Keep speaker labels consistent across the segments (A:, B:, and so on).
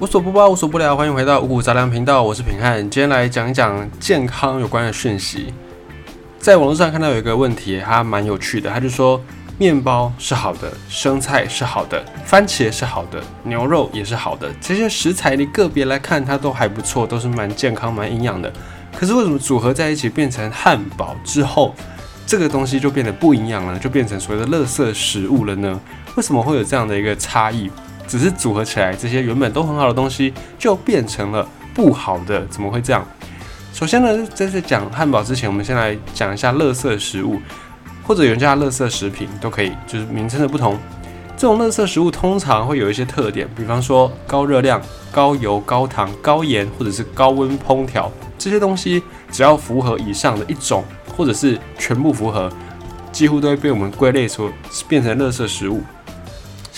A: 无所不包，无所不聊，欢迎回到五谷杂粮频道，我是平汉。今天来讲一讲健康有关的讯息。在网络上看到有一个问题，它蛮有趣的，他就说面包是好的，生菜是好的，番茄是好的，牛肉也是好的，这些食材你个别来看它都还不错，都是蛮健康、蛮营养的。可是为什么组合在一起变成汉堡之后，这个东西就变得不营养了，就变成所谓的垃圾食物了呢？为什么会有这样的一个差异？只是组合起来，这些原本都很好的东西就变成了不好的，怎么会这样？首先呢，在这讲汉堡之前，我们先来讲一下垃圾食物，或者有人叫它垃圾食品都可以，就是名称的不同。这种垃圾食物通常会有一些特点，比方说高热量、高油、高糖、高盐，或者是高温烹调。这些东西只要符合以上的一种，或者是全部符合，几乎都会被我们归类出变成垃圾食物。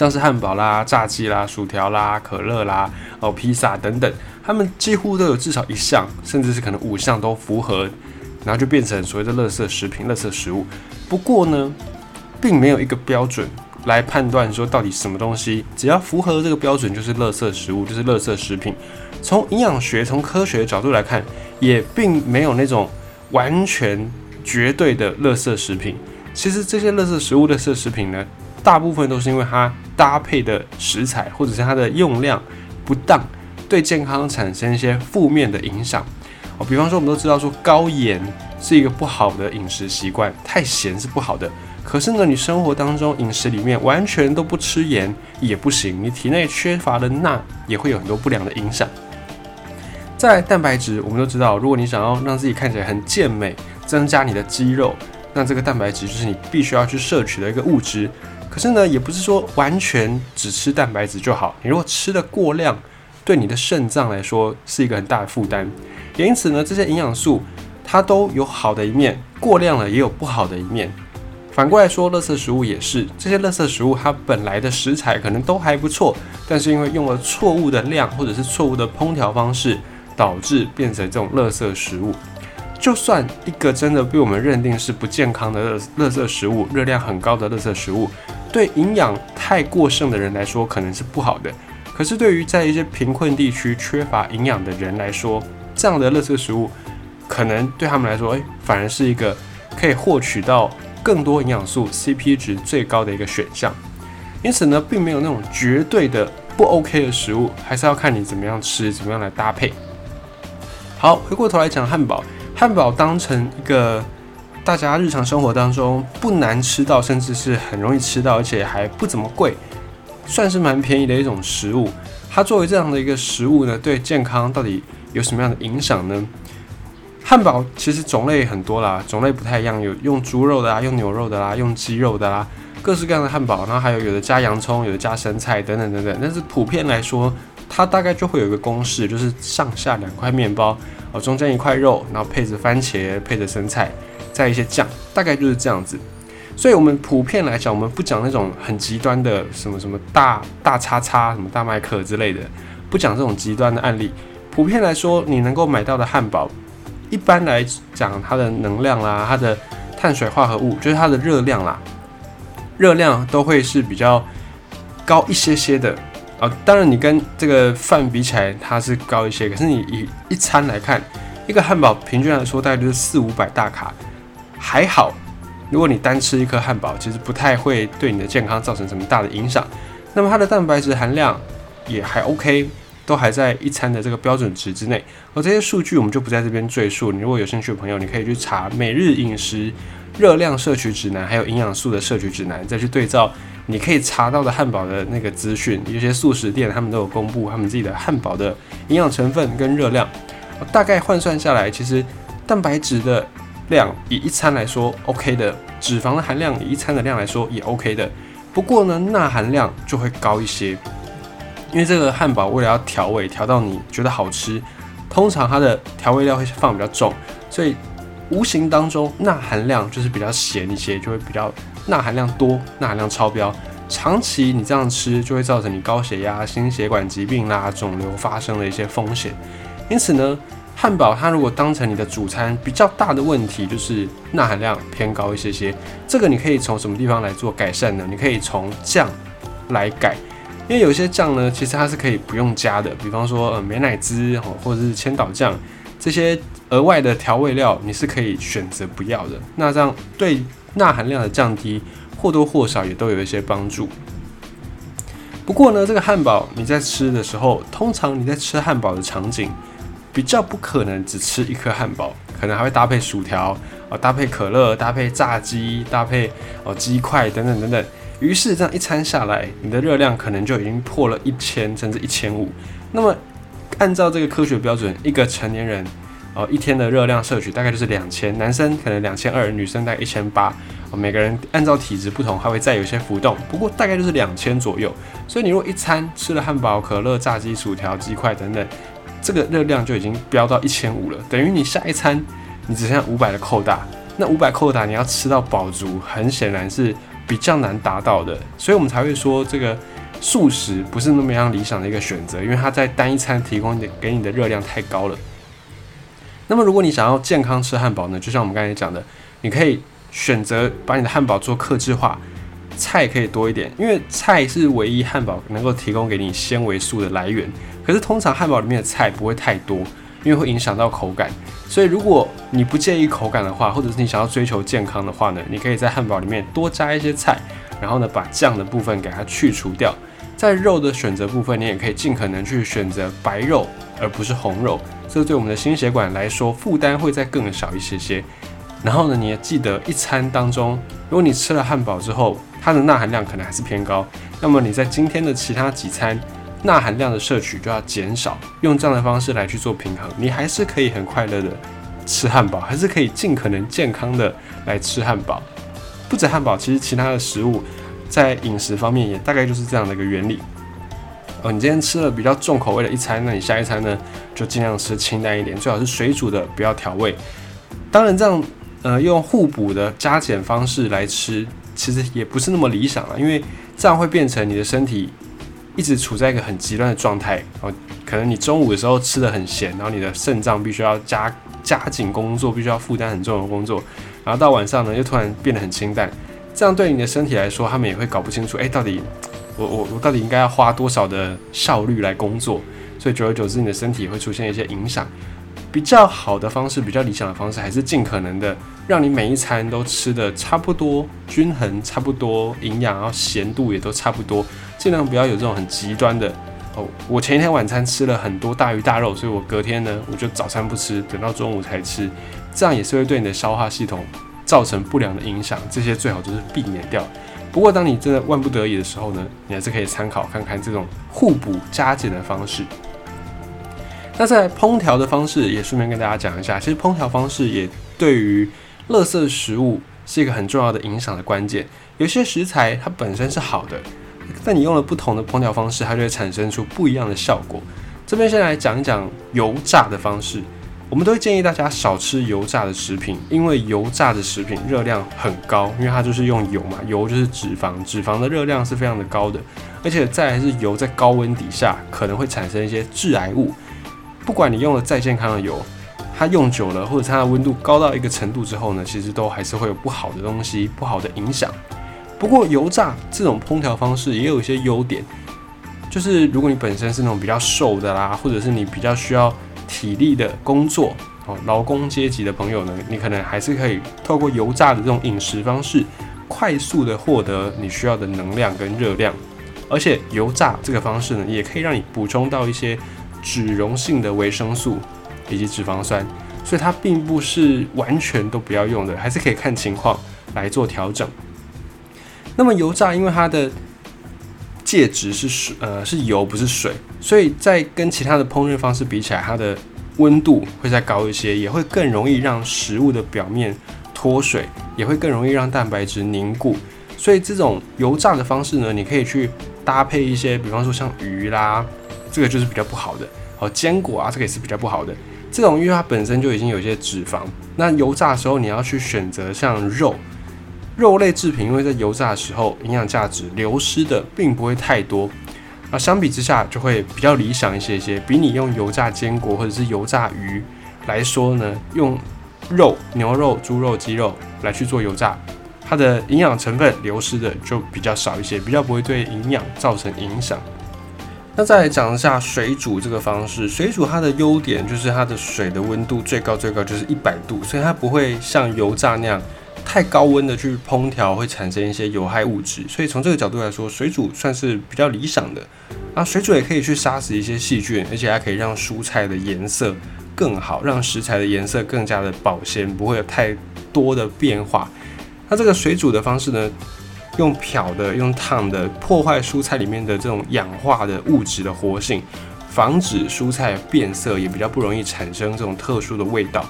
A: 像是汉堡啦、炸鸡啦、薯条啦、可乐啦、哦披萨等等，他们几乎都有至少一项，甚至是可能五项都符合，然后就变成所谓的垃圾食品、垃圾食物。不过呢，并没有一个标准来判断说到底什么东西只要符合这个标准就是垃圾食物，就是垃圾食品。从营养学、从科学的角度来看，也并没有那种完全绝对的垃圾食品。其实这些垃圾食物、垃圾食品呢？大部分都是因为它搭配的食材或者是它的用量不当，对健康产生一些负面的影响。哦，比方说我们都知道说高盐是一个不好的饮食习惯，太咸是不好的。可是呢，你生活当中饮食里面完全都不吃盐也不行，你体内缺乏的钠也会有很多不良的影响。在蛋白质，我们都知道，如果你想要让自己看起来很健美，增加你的肌肉，那这个蛋白质就是你必须要去摄取的一个物质。可是呢，也不是说完全只吃蛋白质就好。你如果吃的过量，对你的肾脏来说是一个很大的负担。也因此呢，这些营养素它都有好的一面，过量了也有不好的一面。反过来说，垃圾食物也是，这些垃圾食物它本来的食材可能都还不错，但是因为用了错误的量或者是错误的烹调方式，导致变成这种垃圾食物。就算一个真的被我们认定是不健康的垃垃圾食物，热量很高的垃圾食物。对营养太过剩的人来说，可能是不好的。可是对于在一些贫困地区缺乏营养的人来说，这样的垃圾食物，可能对他们来说，诶，反而是一个可以获取到更多营养素、CP 值最高的一个选项。因此呢，并没有那种绝对的不 OK 的食物，还是要看你怎么样吃，怎么样来搭配。好，回过头来讲汉堡，汉堡当成一个。大家日常生活当中不难吃到，甚至是很容易吃到，而且还不怎么贵，算是蛮便宜的一种食物。它作为这样的一个食物呢，对健康到底有什么样的影响呢？汉堡其实种类很多啦，种类不太一样，有用猪肉的啦，用牛肉的啦，用鸡肉的啦，各式各样的汉堡。然后还有有的加洋葱，有的加生菜等等等等。但是普遍来说，它大概就会有一个公式，就是上下两块面包，哦，中间一块肉，然后配着番茄，配着生菜。在一些酱，大概就是这样子。所以，我们普遍来讲，我们不讲那种很极端的什么什么大大叉叉、什么大麦克之类的，不讲这种极端的案例。普遍来说，你能够买到的汉堡，一般来讲，它的能量啦、它的碳水化合物，就是它的热量啦，热量都会是比较高一些些的啊。当然，你跟这个饭比起来，它是高一些，可是你以一餐来看，一个汉堡平均来说大概就是四五百大卡。还好，如果你单吃一颗汉堡，其实不太会对你的健康造成什么大的影响。那么它的蛋白质含量也还 OK，都还在一餐的这个标准值之内。而这些数据我们就不在这边赘述。你如果有兴趣的朋友，你可以去查每日饮食热量摄取指南，还有营养素的摄取指南，再去对照你可以查到的汉堡的那个资讯。有些素食店他们都有公布他们自己的汉堡的营养成分跟热量，大概换算下来，其实蛋白质的。量以一餐来说 OK 的，脂肪的含量以一餐的量来说也 OK 的，不过呢，钠含量就会高一些，因为这个汉堡为了要调味，调到你觉得好吃，通常它的调味料会放比较重，所以无形当中钠含量就是比较咸一些，就会比较钠含量多，钠含量超标，长期你这样吃就会造成你高血压、心血管疾病啦、肿瘤发生的一些风险，因此呢。汉堡，它如果当成你的主餐，比较大的问题就是钠含量偏高一些些。这个你可以从什么地方来做改善呢？你可以从酱来改，因为有些酱呢，其实它是可以不用加的，比方说呃美乃滋或者是千岛酱这些额外的调味料，你是可以选择不要的。那这样对钠含量的降低或多或少也都有一些帮助。不过呢，这个汉堡你在吃的时候，通常你在吃汉堡的场景比较不可能只吃一颗汉堡，可能还会搭配薯条啊，搭配可乐，搭配炸鸡，搭配哦鸡块等等等等。于是这样一餐下来，你的热量可能就已经破了一千甚至一千五。那么按照这个科学标准，一个成年人哦一天的热量摄取大概就是两千，男生可能两千二，女生大概一千八。每个人按照体质不同，还会再有一些浮动，不过大概就是两千左右。所以你如果一餐吃了汉堡、可乐、炸鸡、薯条、鸡块等等，这个热量就已经飙到一千五了，等于你下一餐你只剩下五百的扣打。那五百扣打你要吃到饱足，很显然是比较难达到的。所以我们才会说这个素食不是那么样理想的一个选择，因为它在单一餐提供给你的热量太高了。那么如果你想要健康吃汉堡呢？就像我们刚才讲的，你可以。选择把你的汉堡做克制化，菜可以多一点，因为菜是唯一汉堡能够提供给你纤维素的来源。可是通常汉堡里面的菜不会太多，因为会影响到口感。所以如果你不介意口感的话，或者是你想要追求健康的话呢，你可以在汉堡里面多加一些菜，然后呢把酱的部分给它去除掉。在肉的选择部分，你也可以尽可能去选择白肉，而不是红肉。这对我们的心血管来说负担会再更少一些些。然后呢，你也记得一餐当中，如果你吃了汉堡之后，它的钠含量可能还是偏高，那么你在今天的其他几餐钠含量的摄取就要减少，用这样的方式来去做平衡，你还是可以很快乐的吃汉堡，还是可以尽可能健康的来吃汉堡。不止汉堡，其实其他的食物在饮食方面也大概就是这样的一个原理。哦，你今天吃了比较重口味的一餐，那你下一餐呢就尽量吃清淡一点，最好是水煮的，不要调味。当然这样。呃，用互补的加减方式来吃，其实也不是那么理想了，因为这样会变成你的身体一直处在一个很极端的状态。然后，可能你中午的时候吃的很咸，然后你的肾脏必须要加加紧工作，必须要负担很重的工作，然后到晚上呢又突然变得很清淡，这样对你的身体来说，他们也会搞不清楚，哎，到底我我我到底应该要花多少的效率来工作，所以久而久之，你的身体会出现一些影响。比较好的方式，比较理想的方式，还是尽可能的让你每一餐都吃的差不多均衡，差不多营养，然后咸度也都差不多，尽量不要有这种很极端的哦。我前一天晚餐吃了很多大鱼大肉，所以我隔天呢，我就早餐不吃，等到中午才吃，这样也是会对你的消化系统造成不良的影响。这些最好就是避免掉。不过当你真的万不得已的时候呢，你还是可以参考看看这种互补加减的方式。那在烹调的方式也顺便跟大家讲一下，其实烹调方式也对于垃圾食物是一个很重要的影响的关键。有些食材它本身是好的，但你用了不同的烹调方式，它就会产生出不一样的效果。这边先来讲一讲油炸的方式，我们都会建议大家少吃油炸的食品，因为油炸的食品热量很高，因为它就是用油嘛，油就是脂肪，脂肪的热量是非常的高的，而且再来是油在高温底下可能会产生一些致癌物。不管你用了再健康的油，它用久了，或者它的温度高到一个程度之后呢，其实都还是会有不好的东西、不好的影响。不过油炸这种烹调方式也有一些优点，就是如果你本身是那种比较瘦的啦，或者是你比较需要体力的工作哦，劳工阶级的朋友呢，你可能还是可以透过油炸的这种饮食方式，快速的获得你需要的能量跟热量。而且油炸这个方式呢，也可以让你补充到一些。脂溶性的维生素以及脂肪酸，所以它并不是完全都不要用的，还是可以看情况来做调整。那么油炸因为它的介质是水，呃是油不是水，所以在跟其他的烹饪方式比起来，它的温度会再高一些，也会更容易让食物的表面脱水，也会更容易让蛋白质凝固。所以这种油炸的方式呢，你可以去搭配一些，比方说像鱼啦。这个就是比较不好的，好坚果啊，这个也是比较不好的。这种因为它本身就已经有一些脂肪，那油炸的时候你要去选择像肉、肉类制品，因为在油炸的时候营养价值流失的并不会太多，啊，相比之下就会比较理想一些些。比你用油炸坚果或者是油炸鱼来说呢，用肉、牛肉、猪肉、鸡肉来去做油炸，它的营养成分流失的就比较少一些，比较不会对营养造成影响。那再来讲一下水煮这个方式，水煮它的优点就是它的水的温度最高最高就是一百度，所以它不会像油炸那样太高温的去烹调会产生一些有害物质，所以从这个角度来说，水煮算是比较理想的。啊，水煮也可以去杀死一些细菌，而且还可以让蔬菜的颜色更好，让食材的颜色更加的保鲜，不会有太多的变化。那这个水煮的方式呢，用漂的、用烫的，破坏蔬菜里面的这种氧化的物质的活性，防止蔬菜变色，也比较不容易产生这种特殊的味道。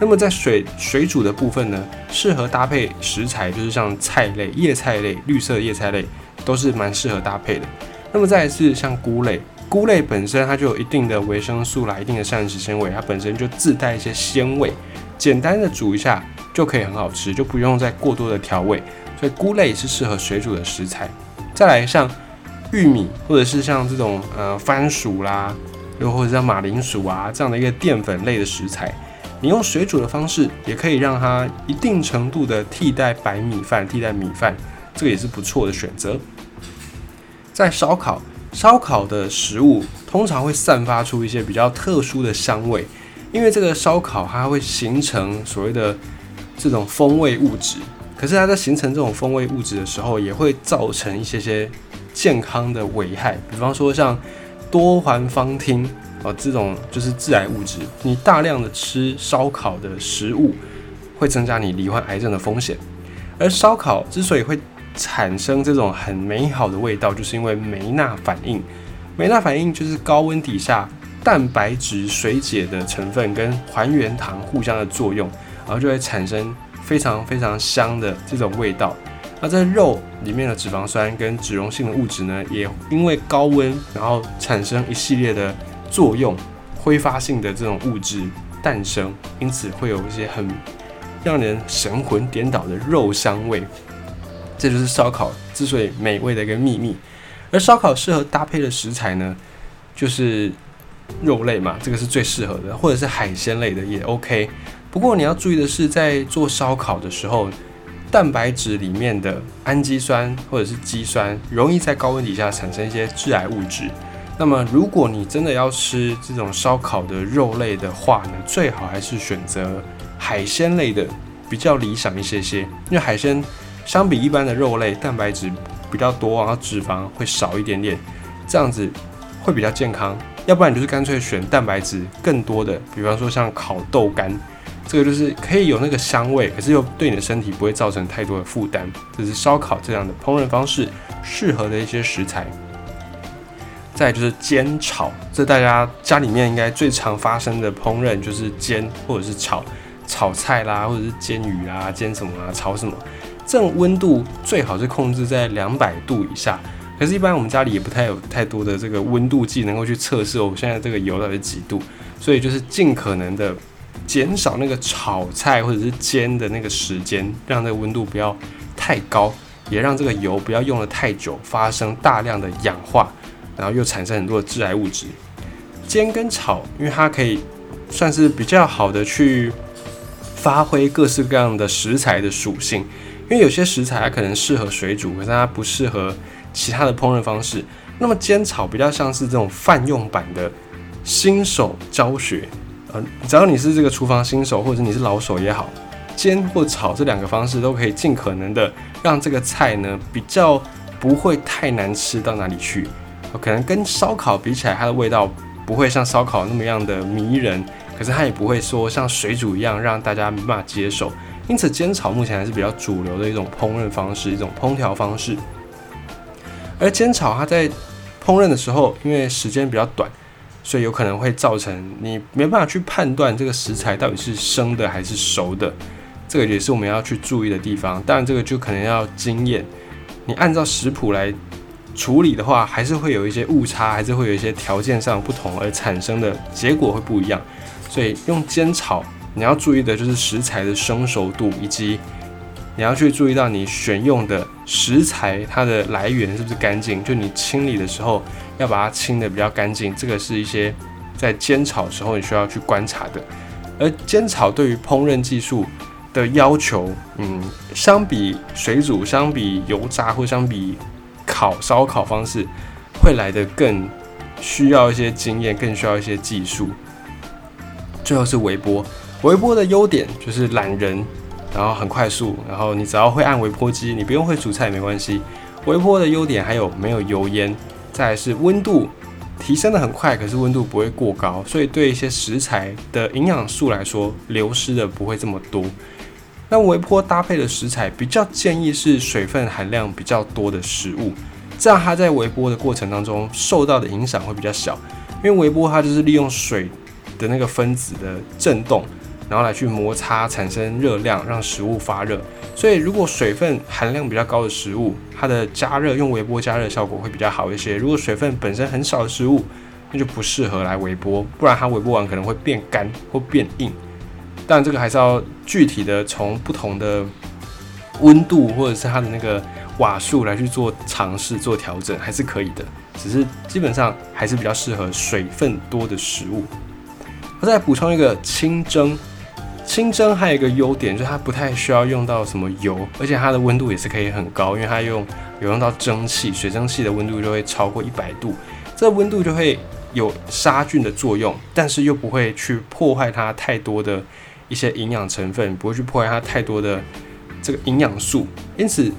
A: 那么在水水煮的部分呢，适合搭配食材，就是像菜类、叶菜类、绿色叶菜类，都是蛮适合搭配的。那么再是像菇类，菇类本身它就有一定的维生素啦，一定的膳食纤维，它本身就自带一些鲜味，简单的煮一下就可以很好吃，就不用再过多的调味，所以菇类是适合水煮的食材。再来像玉米或者是像这种呃番薯啦，又或者像马铃薯啊这样的一个淀粉类的食材，你用水煮的方式也可以让它一定程度的替代白米饭，替代米饭，这个也是不错的选择。在烧烤，烧烤的食物通常会散发出一些比较特殊的香味，因为这个烧烤它会形成所谓的这种风味物质。可是它在形成这种风味物质的时候，也会造成一些些健康的危害，比方说像多环芳烃啊这种就是致癌物质。你大量的吃烧烤的食物，会增加你罹患癌症的风险。而烧烤之所以会产生这种很美好的味道，就是因为梅纳反应。梅纳反应就是高温底下蛋白质水解的成分跟还原糖互相的作用，然后就会产生非常非常香的这种味道。那在肉里面的脂肪酸跟脂溶性的物质呢，也因为高温，然后产生一系列的作用，挥发性的这种物质诞生，因此会有一些很让人神魂颠倒的肉香味。这就是烧烤之所以美味的一个秘密，而烧烤适合搭配的食材呢，就是肉类嘛，这个是最适合的，或者是海鲜类的也 OK。不过你要注意的是，在做烧烤的时候，蛋白质里面的氨基酸或者是肌酸容易在高温底下产生一些致癌物质。那么如果你真的要吃这种烧烤的肉类的话呢，最好还是选择海鲜类的比较理想一些些，因为海鲜。相比一般的肉类，蛋白质比较多，然后脂肪会少一点点，这样子会比较健康。要不然你就是干脆选蛋白质更多的，比方说像烤豆干，这个就是可以有那个香味，可是又对你的身体不会造成太多的负担。这是烧烤这样的烹饪方式适合的一些食材。再就是煎炒，这大家家里面应该最常发生的烹饪就是煎或者是炒，炒菜啦，或者是煎鱼啦，煎什么啊，炒什么。这种温度最好是控制在两百度以下，可是，一般我们家里也不太有太多的这个温度计能够去测试哦。现在这个油到底几度？所以就是尽可能的减少那个炒菜或者是煎的那个时间，让这个温度不要太高，也让这个油不要用的太久，发生大量的氧化，然后又产生很多的致癌物质。煎跟炒，因为它可以算是比较好的去发挥各式各样的食材的属性。因为有些食材它可能适合水煮，可是它不适合其他的烹饪方式。那么煎炒比较像是这种泛用版的新手教学，只要你是这个厨房新手或者你是老手也好，煎或炒这两个方式都可以尽可能的让这个菜呢比较不会太难吃到哪里去。可能跟烧烤比起来，它的味道不会像烧烤那么样的迷人，可是它也不会说像水煮一样让大家没办法接受。因此，煎炒目前还是比较主流的一种烹饪方式，一种烹调方式。而煎炒它在烹饪的时候，因为时间比较短，所以有可能会造成你没办法去判断这个食材到底是生的还是熟的。这个也是我们要去注意的地方。当然，这个就可能要经验。你按照食谱来处理的话，还是会有一些误差，还是会有一些条件上不同而产生的结果会不一样。所以用煎炒。你要注意的就是食材的生熟度，以及你要去注意到你选用的食材它的来源是不是干净。就你清理的时候要把它清的比较干净，这个是一些在煎炒时候你需要去观察的。而煎炒对于烹饪技术的要求，嗯，相比水煮、相比油炸或相比烤烧烤方式，会来的更需要一些经验，更需要一些技术。最后是微波，微波的优点就是懒人，然后很快速，然后你只要会按微波机，你不用会煮菜也没关系。微波的优点还有没有油烟，再是温度提升的很快，可是温度不会过高，所以对一些食材的营养素来说，流失的不会这么多。那微波搭配的食材比较建议是水分含量比较多的食物，这样它在微波的过程当中受到的影响会比较小，因为微波它就是利用水。的那个分子的振动，然后来去摩擦产生热量，让食物发热。所以，如果水分含量比较高的食物，它的加热用微波加热效果会比较好一些。如果水分本身很少的食物，那就不适合来微波，不然它微波完可能会变干或变硬。但这个还是要具体的从不同的温度或者是它的那个瓦数来去做尝试做调整，还是可以的。只是基本上还是比较适合水分多的食物。我再补充一个清蒸，清蒸还有一个优点就是它不太需要用到什么油，而且它的温度也是可以很高，因为它用有用到蒸汽，水蒸气的温度就会超过一百度，这温度就会有杀菌的作用，但是又不会去破坏它太多的一些营养成分，不会去破坏它太多的这个营养素，因此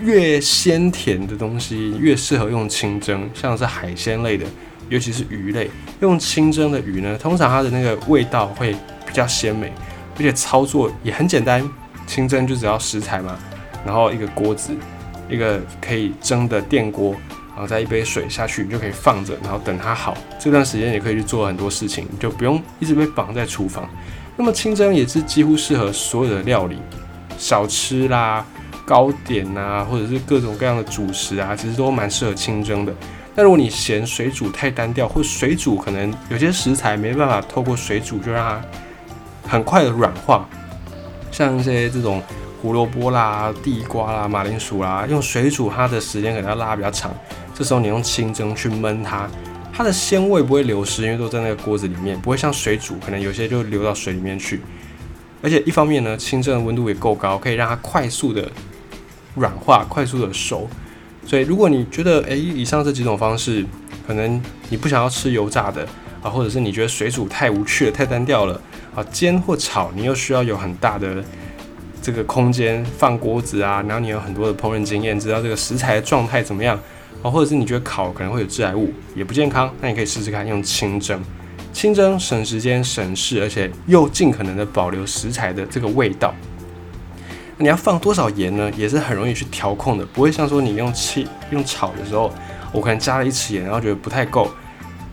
A: 越鲜甜的东西越适合用清蒸，像是海鲜类的。尤其是鱼类，用清蒸的鱼呢，通常它的那个味道会比较鲜美，而且操作也很简单。清蒸就只要食材嘛，然后一个锅子，一个可以蒸的电锅，然后再一杯水下去，你就可以放着，然后等它好。这段时间也可以去做很多事情，你就不用一直被绑在厨房。那么清蒸也是几乎适合所有的料理，小吃啦、糕点啊，或者是各种各样的主食啊，其实都蛮适合清蒸的。那如果你嫌水煮太单调，或水煮可能有些食材没办法透过水煮就让它很快的软化，像一些这种胡萝卜啦、地瓜啦、马铃薯啦，用水煮它的时间可能要拉比较长。这时候你用清蒸去焖它，它的鲜味不会流失，因为都在那个锅子里面，不会像水煮可能有些就流到水里面去。而且一方面呢，清蒸的温度也够高，可以让它快速的软化，快速的熟。所以，如果你觉得，诶，以上这几种方式，可能你不想要吃油炸的啊，或者是你觉得水煮太无趣了、太单调了啊，煎或炒你又需要有很大的这个空间放锅子啊，然后你有很多的烹饪经验，知道这个食材的状态怎么样啊，或者是你觉得烤可能会有致癌物，也不健康，那你可以试试看用清蒸，清蒸省时间、省事，而且又尽可能的保留食材的这个味道。你要放多少盐呢？也是很容易去调控的，不会像说你用气用炒的时候，我可能加了一匙盐，然后觉得不太够，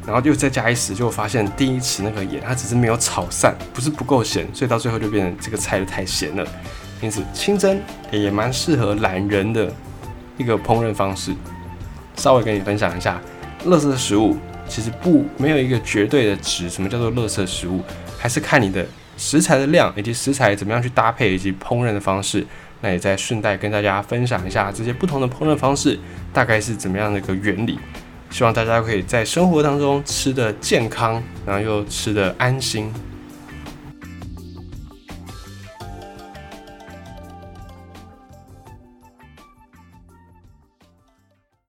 A: 然后又再加一匙，就发现第一匙那个盐它只是没有炒散，不是不够咸，所以到最后就变成这个菜就太咸了。因此清蒸也蛮适合懒人的一个烹饪方式。稍微跟你分享一下，垃圾食物其实不没有一个绝对的值，什么叫做垃圾食物，还是看你的。食材的量以及食材怎么样去搭配以及烹饪的方式，那也再顺带跟大家分享一下这些不同的烹饪方式大概是怎么样的一个原理。希望大家可以在生活当中吃的健康，然后又吃的安心。